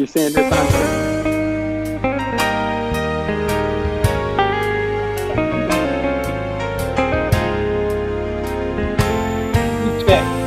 You're saying this on stage. Respect.